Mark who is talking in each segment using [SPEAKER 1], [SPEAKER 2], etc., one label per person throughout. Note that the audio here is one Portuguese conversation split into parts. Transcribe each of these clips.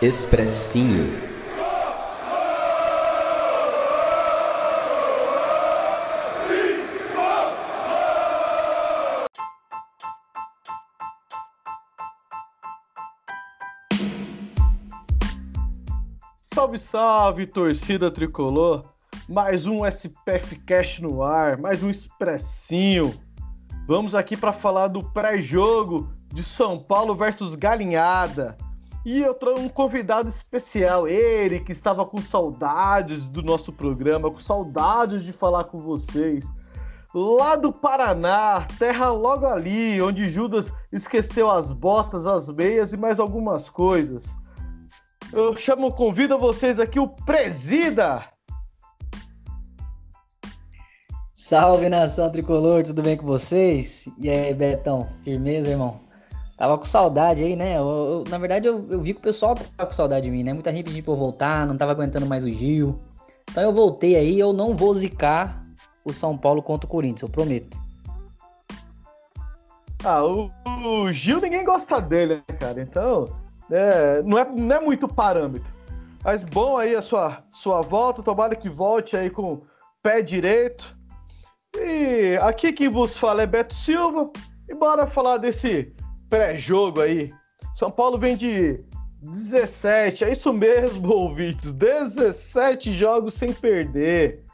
[SPEAKER 1] Expressinho.
[SPEAKER 2] Salve, salve, torcida tricolor! Mais um SPF Cash no ar, mais um expressinho. Vamos aqui para falar do pré-jogo de São Paulo versus Galinhada. E eu trouxe um convidado especial, ele que estava com saudades do nosso programa, com saudades de falar com vocês. Lá do Paraná, terra logo ali, onde Judas esqueceu as botas, as meias e mais algumas coisas. Eu chamo, convido vocês aqui o Presida.
[SPEAKER 3] Salve nação tricolor, tudo bem com vocês? E aí, Betão, firmeza, irmão? Tava com saudade aí, né? Eu, eu, na verdade, eu, eu, vi que o pessoal tava com saudade de mim, né? Muita gente pediu pra eu voltar, não tava aguentando mais o Gil. Então eu voltei aí, eu não vou zicar o São Paulo contra o Corinthians, eu prometo.
[SPEAKER 2] Ah, o, o Gil ninguém gosta dele, né, cara? Então, é, não, é, não é muito parâmetro. Mas bom aí a sua, sua volta, tomara que volte aí com pé direito. E aqui que vos fala é Beto Silva. E bora falar desse pré-jogo aí. São Paulo vem de 17, é isso mesmo, ouvintes. 17 jogos sem perder.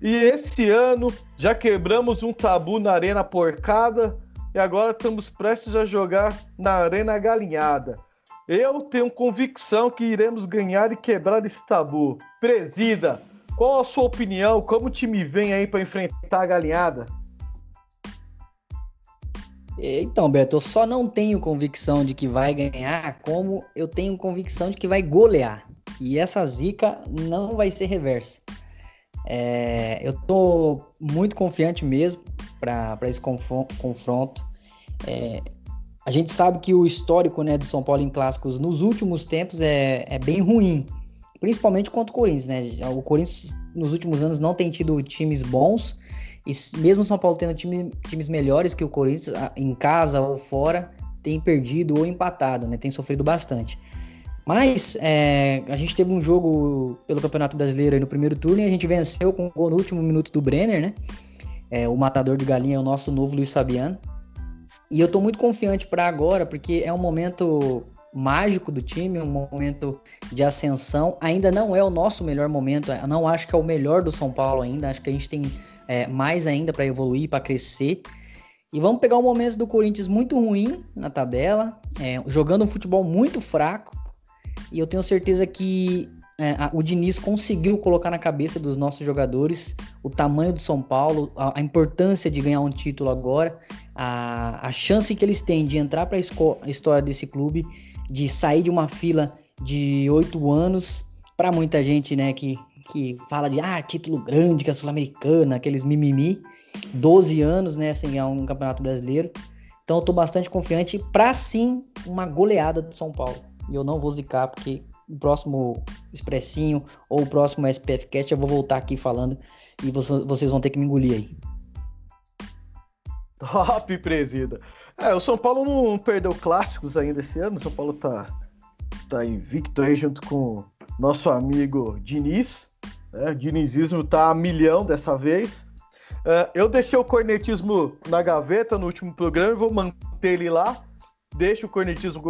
[SPEAKER 2] E esse ano já quebramos um tabu na Arena Porcada e agora estamos prestes a jogar na Arena Galinhada. Eu tenho convicção que iremos ganhar e quebrar esse tabu. Presida, qual a sua opinião? Como o time vem aí para enfrentar a Galinhada?
[SPEAKER 3] Então, Beto, eu só não tenho convicção de que vai ganhar, como eu tenho convicção de que vai golear. E essa zica não vai ser reversa. É, eu tô muito confiante mesmo para esse confronto. É, a gente sabe que o histórico né, do São Paulo em clássicos nos últimos tempos é, é bem ruim, principalmente contra o Corinthians. Né? O Corinthians nos últimos anos não tem tido times bons e mesmo o São Paulo tendo time, times melhores que o Corinthians, em casa ou fora, tem perdido ou empatado, né? Tem sofrido bastante. Mas é, a gente teve um jogo pelo Campeonato Brasileiro no primeiro turno e a gente venceu com um gol no último minuto do Brenner, né? É, o matador de galinha é o nosso novo Luiz Fabiano. E eu tô muito confiante para agora, porque é um momento mágico do time, um momento de ascensão. Ainda não é o nosso melhor momento, eu não acho que é o melhor do São Paulo ainda. Acho que a gente tem é, mais ainda para evoluir, para crescer. E vamos pegar um momento do Corinthians muito ruim na tabela, é, jogando um futebol muito fraco. E eu tenho certeza que é, a, o Diniz conseguiu colocar na cabeça dos nossos jogadores o tamanho do São Paulo, a, a importância de ganhar um título agora, a, a chance que eles têm de entrar para a história desse clube, de sair de uma fila de oito anos. Para muita gente, né, que que fala de ah, título grande, que é sul-americana, aqueles mimimi, 12 anos, né, sem ganhar um campeonato brasileiro. Então eu tô bastante confiante para sim uma goleada do São Paulo. E eu não vou zicar porque o próximo expressinho ou o próximo SPF Cast eu vou voltar aqui falando e vocês vão ter que me engolir aí.
[SPEAKER 2] Top, presida. É, o São Paulo não perdeu clássicos ainda esse ano. O São Paulo tá, tá invicto aí junto com nosso amigo Diniz. É, o dinizismo tá a milhão dessa vez. Uh, eu deixei o cornetismo na gaveta no último programa e vou manter ele lá. Deixa o cornetismo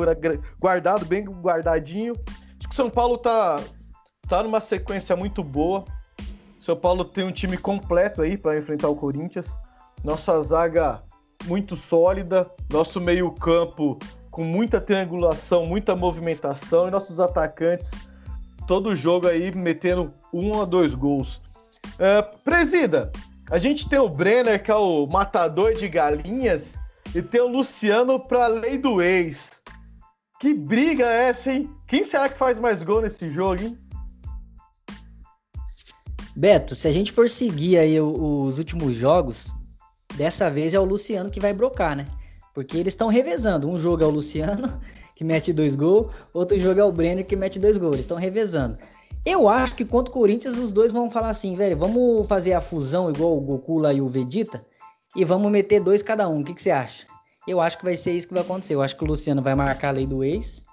[SPEAKER 2] guardado, bem guardadinho. Acho que o São Paulo tá, tá numa sequência muito boa. São Paulo tem um time completo aí para enfrentar o Corinthians. Nossa zaga muito sólida, nosso meio-campo com muita triangulação, muita movimentação e nossos atacantes todo jogo aí metendo um ou dois gols. Uh, presida, a gente tem o Brenner, que é o matador de galinhas, e tem o Luciano para lei do ex. Que briga é essa, hein? Quem será que faz mais gol nesse jogo, hein?
[SPEAKER 3] Beto, se a gente for seguir aí os últimos jogos, dessa vez é o Luciano que vai brocar, né? Porque eles estão revezando. Um jogo é o Luciano que mete dois gols, outro jogo é o Brenner que mete dois gols. Eles estão revezando. Eu acho que contra o Corinthians os dois vão falar assim, velho, vamos fazer a fusão igual o Goku lá e o Vegeta e vamos meter dois cada um. O que, que você acha? Eu acho que vai ser isso que vai acontecer. Eu acho que o Luciano vai marcar a lei do ex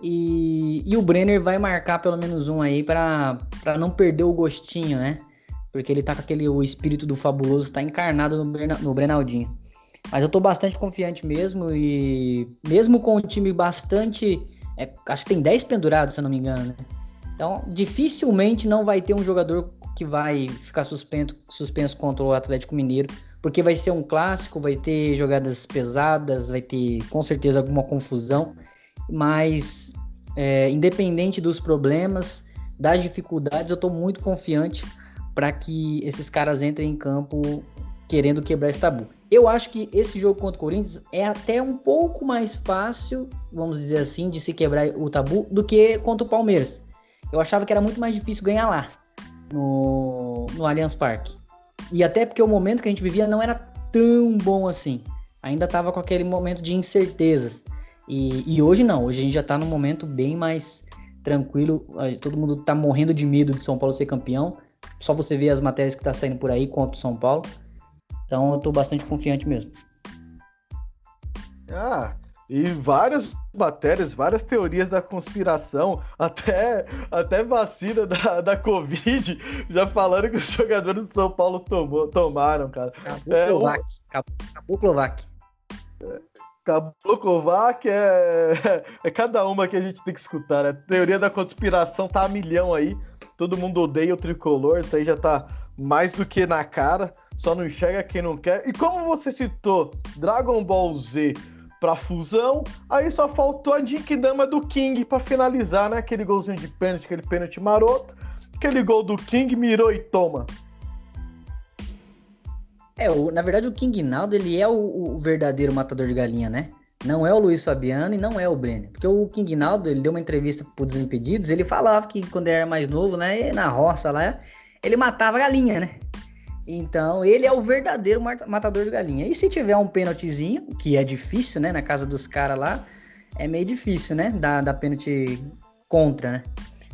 [SPEAKER 3] E, e o Brenner vai marcar pelo menos um aí para não perder o gostinho, né? Porque ele tá com aquele o espírito do fabuloso, tá encarnado no, no Brenaldinho. Mas eu tô bastante confiante mesmo e mesmo com o time bastante. É, acho que tem 10 pendurados, se eu não me engano, né? Então, dificilmente não vai ter um jogador que vai ficar suspenso, suspenso contra o Atlético Mineiro, porque vai ser um clássico, vai ter jogadas pesadas, vai ter com certeza alguma confusão, mas é, independente dos problemas, das dificuldades, eu estou muito confiante para que esses caras entrem em campo querendo quebrar esse tabu. Eu acho que esse jogo contra o Corinthians é até um pouco mais fácil, vamos dizer assim, de se quebrar o tabu do que contra o Palmeiras. Eu achava que era muito mais difícil ganhar lá no, no Allianz Parque. E até porque o momento que a gente vivia não era tão bom assim. Ainda estava com aquele momento de incertezas. E, e, hoje não, hoje a gente já está num momento bem mais tranquilo. Todo mundo está morrendo de medo de São Paulo ser campeão. Só você ver as matérias que está saindo por aí contra o São Paulo. Então eu estou bastante confiante mesmo.
[SPEAKER 2] Ah, e várias matérias, várias teorias da conspiração, até, até vacina da, da Covid, já falando que os jogadores do São Paulo tomou, tomaram, cara.
[SPEAKER 3] Acabou Kovac.
[SPEAKER 2] Acabou Kovac é, é cada uma que a gente tem que escutar, né? Teoria da conspiração tá a milhão aí, todo mundo odeia o tricolor, isso aí já tá mais do que na cara, só não enxerga quem não quer. E como você citou Dragon Ball Z pra fusão. Aí só faltou a Dama do King para finalizar, né? Aquele golzinho de pênalti, aquele pênalti maroto. Aquele gol do King mirou e toma.
[SPEAKER 3] É, o, na verdade o King Naldo, ele é o, o, verdadeiro matador de galinha, né? Não é o Luiz Fabiano e não é o Brenner. Porque o King Naldo, ele deu uma entrevista pro Desimpedidos, ele falava que quando ele era mais novo, né, na roça lá, ele matava galinha, né? Então, ele é o verdadeiro matador de galinha. E se tiver um pênaltizinho, que é difícil, né? Na casa dos caras lá, é meio difícil, né? Dar, dar pênalti contra, né?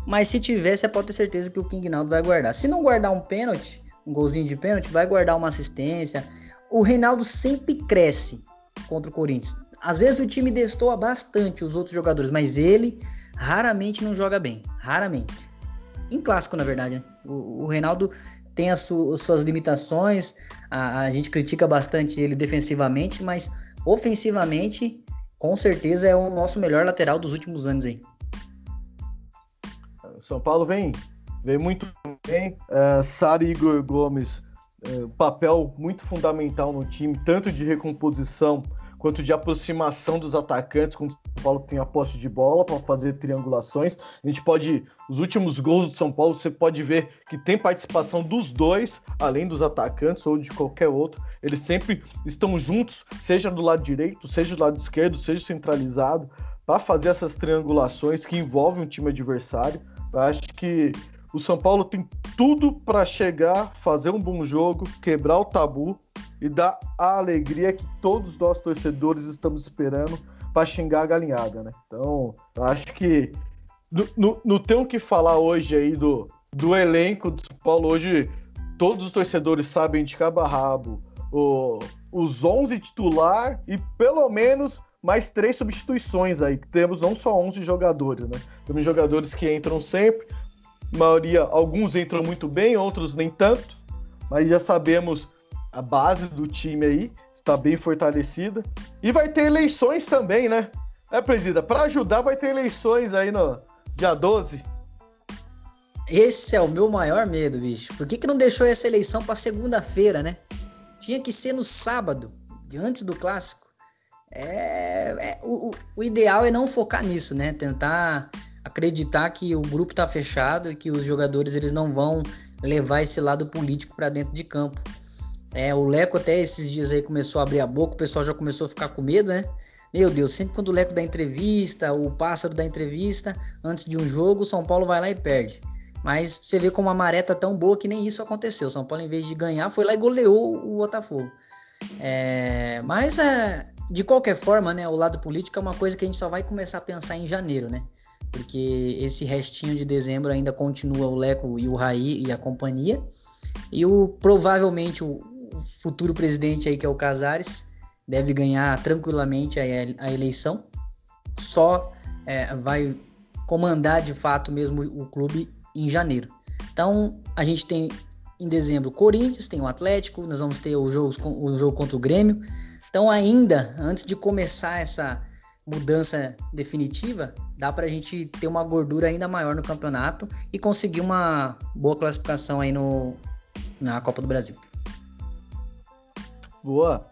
[SPEAKER 3] Mas se tiver, você pode ter certeza que o King Naldo vai guardar. Se não guardar um pênalti, um golzinho de pênalti, vai guardar uma assistência. O Reinaldo sempre cresce contra o Corinthians. Às vezes o time destoa bastante os outros jogadores, mas ele raramente não joga bem. Raramente. Em clássico, na verdade, né? O, o Reinaldo tem as, su suas limitações, a, a, gente critica bastante ele defensivamente, mas ofensivamente, com certeza é o nosso melhor lateral dos últimos anos aí.
[SPEAKER 2] São Paulo vem, vem muito bem. Uh, Sara e Igor Gomes, uh, papel muito fundamental no time, tanto de recomposição quanto de aproximação dos atacantes, quando o São Paulo tem a posse de bola para fazer triangulações. A gente pode, os últimos gols do São Paulo, você pode ver que tem participação dos dois, além dos atacantes ou de qualquer outro. Eles sempre estão juntos, seja do lado direito, seja do lado esquerdo, seja centralizado, para fazer essas triangulações que envolvem o time adversário. Eu acho que o São Paulo tem tudo para chegar, fazer um bom jogo, quebrar o tabu e dar a alegria que todos nós torcedores estamos esperando para xingar a galinhada, né? Então, acho que não tem o que falar hoje aí do, do elenco do São Paulo. Hoje, todos os torcedores sabem de cabo a rabo o, os 11 titular e pelo menos mais três substituições aí, temos não só 11 jogadores, né? Temos jogadores que entram sempre, maioria, alguns entram muito bem, outros nem tanto, mas já sabemos a base do time aí está bem fortalecida. E vai ter eleições também, né? É, presida, para ajudar vai ter eleições aí no dia 12.
[SPEAKER 3] Esse é o meu maior medo, bicho. Por que, que não deixou essa eleição para segunda-feira, né? Tinha que ser no sábado, antes do clássico. É, é o, o, ideal é não focar nisso, né? Tentar acreditar que o grupo tá fechado e que os jogadores eles não vão levar esse lado político para dentro de campo. É, o Leco até esses dias aí começou a abrir a boca, o pessoal já começou a ficar com medo, né? Meu Deus, sempre quando o Leco dá entrevista, o pássaro dá entrevista, antes de um jogo, o São Paulo vai lá e perde. Mas você vê como a maré tá tão boa que nem isso aconteceu. O São Paulo, em vez de ganhar, foi lá e goleou o Botafogo. É, mas, é, de qualquer forma, né, o lado político é uma coisa que a gente só vai começar a pensar em janeiro, né? Porque esse restinho de dezembro ainda continua o Leco e o Raí e a companhia. E o provavelmente o, futuro presidente aí, que é o Casares, deve ganhar tranquilamente a, eleição. só é, vai comandar de fato mesmo o clube em janeiro. Então, a gente tem em dezembro Corinthians, tem o Atlético, nós vamos ter o jogo, o jogo contra o Grêmio. Então, ainda antes de começar essa mudança definitiva, dá para a gente ter uma gordura ainda maior no campeonato e conseguir uma boa classificação aí no, na Copa do Brasil.
[SPEAKER 2] Boa.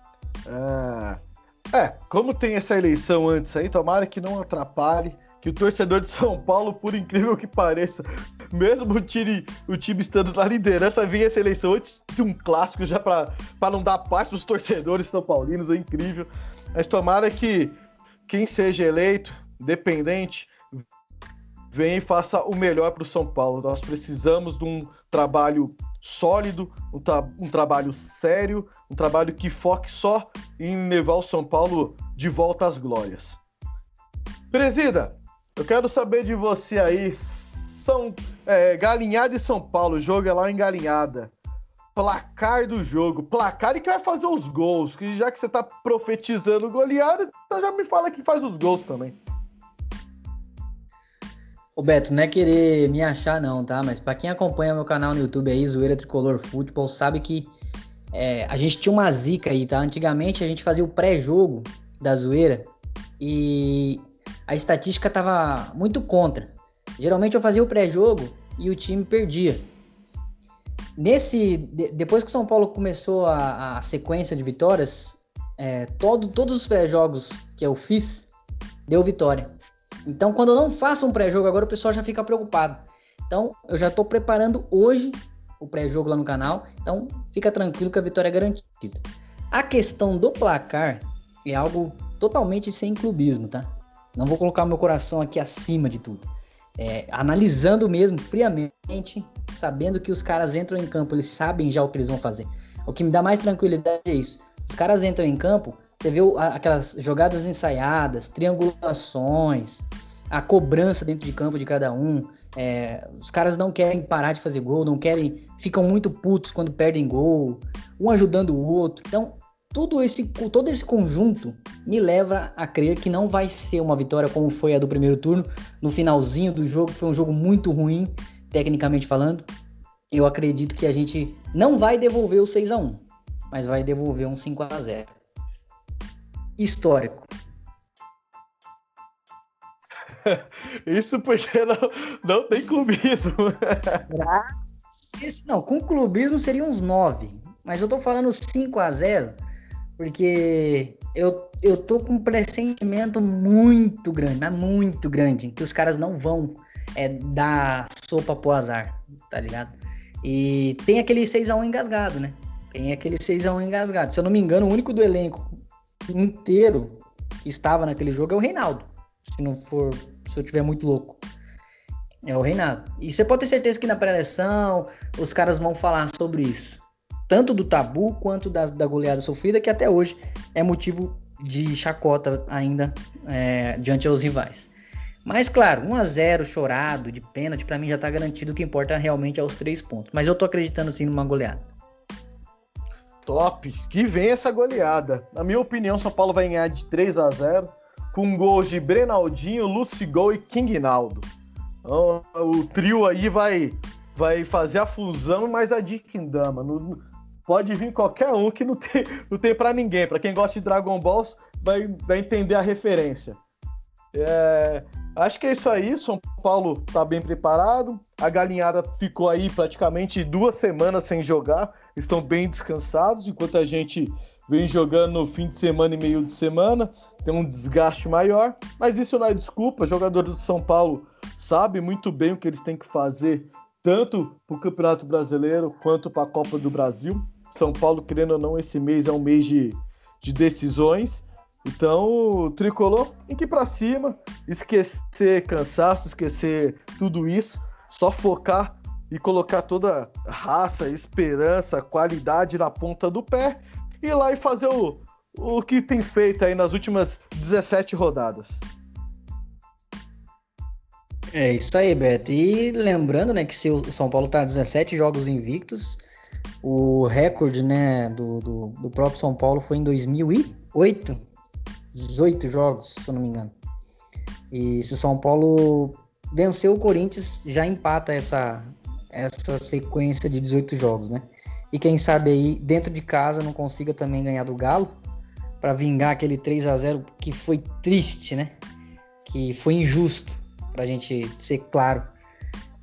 [SPEAKER 2] É, é, como tem essa eleição antes aí, tomara que não atrapalhe, que o torcedor de São Paulo, por incrível que pareça, mesmo o time, o time estando na liderança, vinha essa eleição antes de um clássico já para não dar paz para os torcedores são paulinos, é incrível. Mas tomara que quem seja eleito, dependente, venha e faça o melhor para o São Paulo. Nós precisamos de um trabalho sólido, um, tra um, trabalho sério, um trabalho que foque só em levar o São Paulo de volta às glórias. Presida, eu quero saber de você aí, São é, Galinhada e São Paulo, jogo é lá em Galinhada. Placar do jogo, placar e que vai fazer os gols, que já que você tá profetizando goleada, então já me fala que faz os gols também.
[SPEAKER 3] Ô Beto, não é querer me achar não, tá? Mas para quem acompanha meu canal no YouTube aí, Zoeira Tricolor Futebol, sabe que é, a gente tinha uma zica aí, tá? Antigamente a gente fazia o pré-jogo da zoeira e a estatística tava muito contra. Geralmente eu fazia o pré-jogo e o time perdia. Nesse, de, depois que o São Paulo começou a, a sequência de vitórias, é, todo, todos os pré-jogos que eu fiz deu vitória. Então, quando eu não faço um pré-jogo agora, o pessoal já fica preocupado. Então, eu já estou preparando hoje o pré-jogo lá no canal. Então, fica tranquilo que a vitória é garantida. A questão do placar é algo totalmente sem clubismo, tá? Não vou colocar meu coração aqui acima de tudo. É, analisando mesmo friamente, sabendo que os caras entram em campo, eles sabem já o que eles vão fazer. O que me dá mais tranquilidade é isso. Os caras entram em campo, você vê aquelas jogadas ensaiadas, triangulações, a cobrança dentro de campo de cada um. É, os caras não querem parar de fazer gol, não querem, ficam muito putos quando perdem gol, um ajudando o outro. Então, tudo esse, todo esse conjunto me leva a crer que não vai ser uma vitória como foi a do primeiro turno. No finalzinho do jogo, foi um jogo muito ruim, tecnicamente falando. Eu acredito que a gente não vai devolver o 6 a 1 mas vai devolver um 5 a 0 Histórico.
[SPEAKER 2] Isso porque não, não tem clubismo.
[SPEAKER 3] Não, com clubismo seria uns 9. Mas eu tô falando 5 a 0 porque eu, eu tô com um pressentimento muito grande, mas muito grande, que os caras não vão é, dar sopa pro azar, tá ligado? E tem aquele 6x1 engasgado, né? Tem aquele 6x1 engasgado. Se eu não me engano, o único do elenco inteiro que estava naquele jogo é o Reinaldo. Se não for, se eu tiver muito louco. É o Reinaldo. E você pode ter certeza que na pré-eleição os caras vão falar sobre isso tanto do tabu quanto da, da goleada sofrida, que até hoje é motivo de chacota ainda é, diante aos rivais. Mas claro, 1 a 0 chorado, de pênalti, para mim já tá garantido. O que importa realmente é os três pontos. Mas eu tô acreditando sim numa goleada.
[SPEAKER 2] Top! Que vem essa goleada. Na minha opinião, São Paulo vai ganhar de 3 a 0 com gols de Brenaldinho, Lucigol e King Naldo. Então, o trio aí vai vai fazer a fusão, mas a de Kindama. Pode vir qualquer um que não tem, não tem para ninguém. Para quem gosta de Dragon Balls, vai, vai entender a referência. É, acho que é isso aí. São Paulo está bem preparado. A galinhada ficou aí praticamente duas semanas sem jogar. Estão bem descansados, enquanto a gente vem jogando no fim de semana e meio de semana. Tem um desgaste maior. Mas isso não é desculpa. Os jogadores do São Paulo sabem muito bem o que eles têm que fazer, tanto para o Campeonato Brasileiro quanto para a Copa do Brasil. São Paulo, querendo ou não, esse mês é um mês de, de decisões. Então, tricolor tem que ir para cima, esquecer cansaço, esquecer tudo isso, só focar e colocar toda raça, esperança, qualidade na ponta do pé e ir lá e fazer o, o que tem feito aí nas últimas 17 rodadas.
[SPEAKER 3] É isso aí, Beto. E lembrando, né, que se o São Paulo tá 17 jogos invictos, o recorde, né, do, do, do, próprio São Paulo foi em 2008, 18 jogos, se eu não me engano. E se o São Paulo vencer o Corinthians, já empata essa, essa sequência de 18 jogos, né? E quem sabe aí, dentro de casa, não consiga também ganhar do Galo, para vingar aquele 3 a 0 que foi triste, né? Que foi injusto, pra gente ser claro.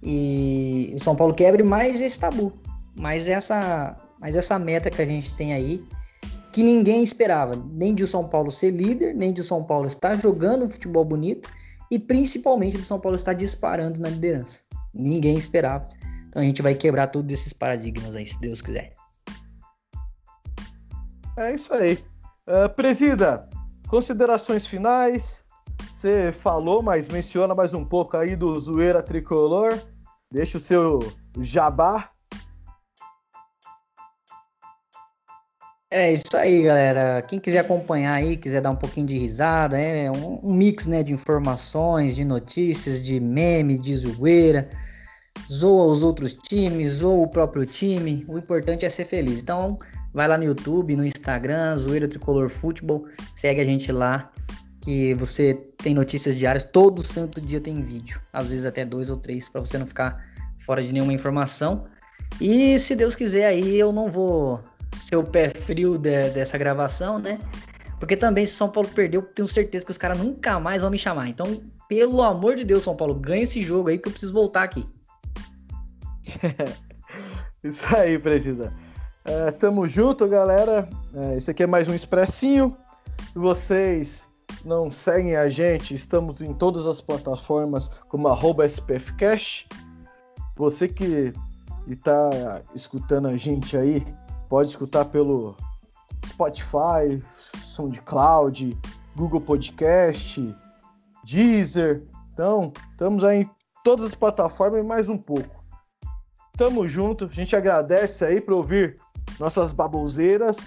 [SPEAKER 3] E o São Paulo quebre mais esse tabu, mais essa, mais essa meta que a gente tem aí, que ninguém esperava, nem de o São Paulo ser líder, nem de o São Paulo estar jogando um futebol bonito e principalmente do São Paulo estar disparando na liderança. Ninguém esperava. Então a gente vai quebrar todos esses paradigmas aí, se Deus quiser.
[SPEAKER 2] É isso aí. Uh, presida, considerações finais. Você falou, mas menciona mais um pouco aí do Zoeira Tricolor. Deixa o seu jabá.
[SPEAKER 3] É isso aí, galera. Quem quiser acompanhar aí, quiser dar um pouquinho de risada, é um, um mix né, de informações, de notícias, de meme, de zoeira zoa os outros times, zoa o próprio time. O importante é ser feliz. Então, vai lá no YouTube, no Instagram, Zoeira Tricolor Futebol, segue a gente lá, que você tem notícias diárias. Todo santo dia tem vídeo, às vezes até dois ou três, para você não ficar fora de nenhuma informação. E se Deus quiser aí, eu não vou ser o pé frio de, dessa gravação, né? Porque também, se São Paulo perdeu, tenho certeza que os caras nunca mais vão me chamar. Então, pelo amor de Deus, São Paulo, ganha esse jogo aí que eu preciso voltar aqui.
[SPEAKER 2] Isso aí, presida. É, tamo junto, galera. É, esse aqui é mais um expressinho. Vocês não seguem a gente, estamos em todas as plataformas como SPFcast. Você que está escutando a gente aí, pode escutar pelo Spotify, SoundCloud, Google Podcast, Deezer. Então, estamos aí em todas as plataformas e mais um pouco. Tamo junto, a gente agradece aí por ouvir nossas baboseiras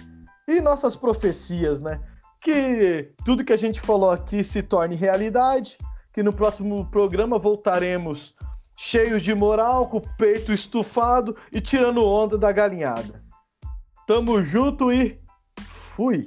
[SPEAKER 2] e nossas profecias, né? Que tudo que a gente falou aqui se torne realidade, que no próximo programa voltaremos cheios de moral, com o peito estufado e tirando onda da galinhada. Tamo junto e fui!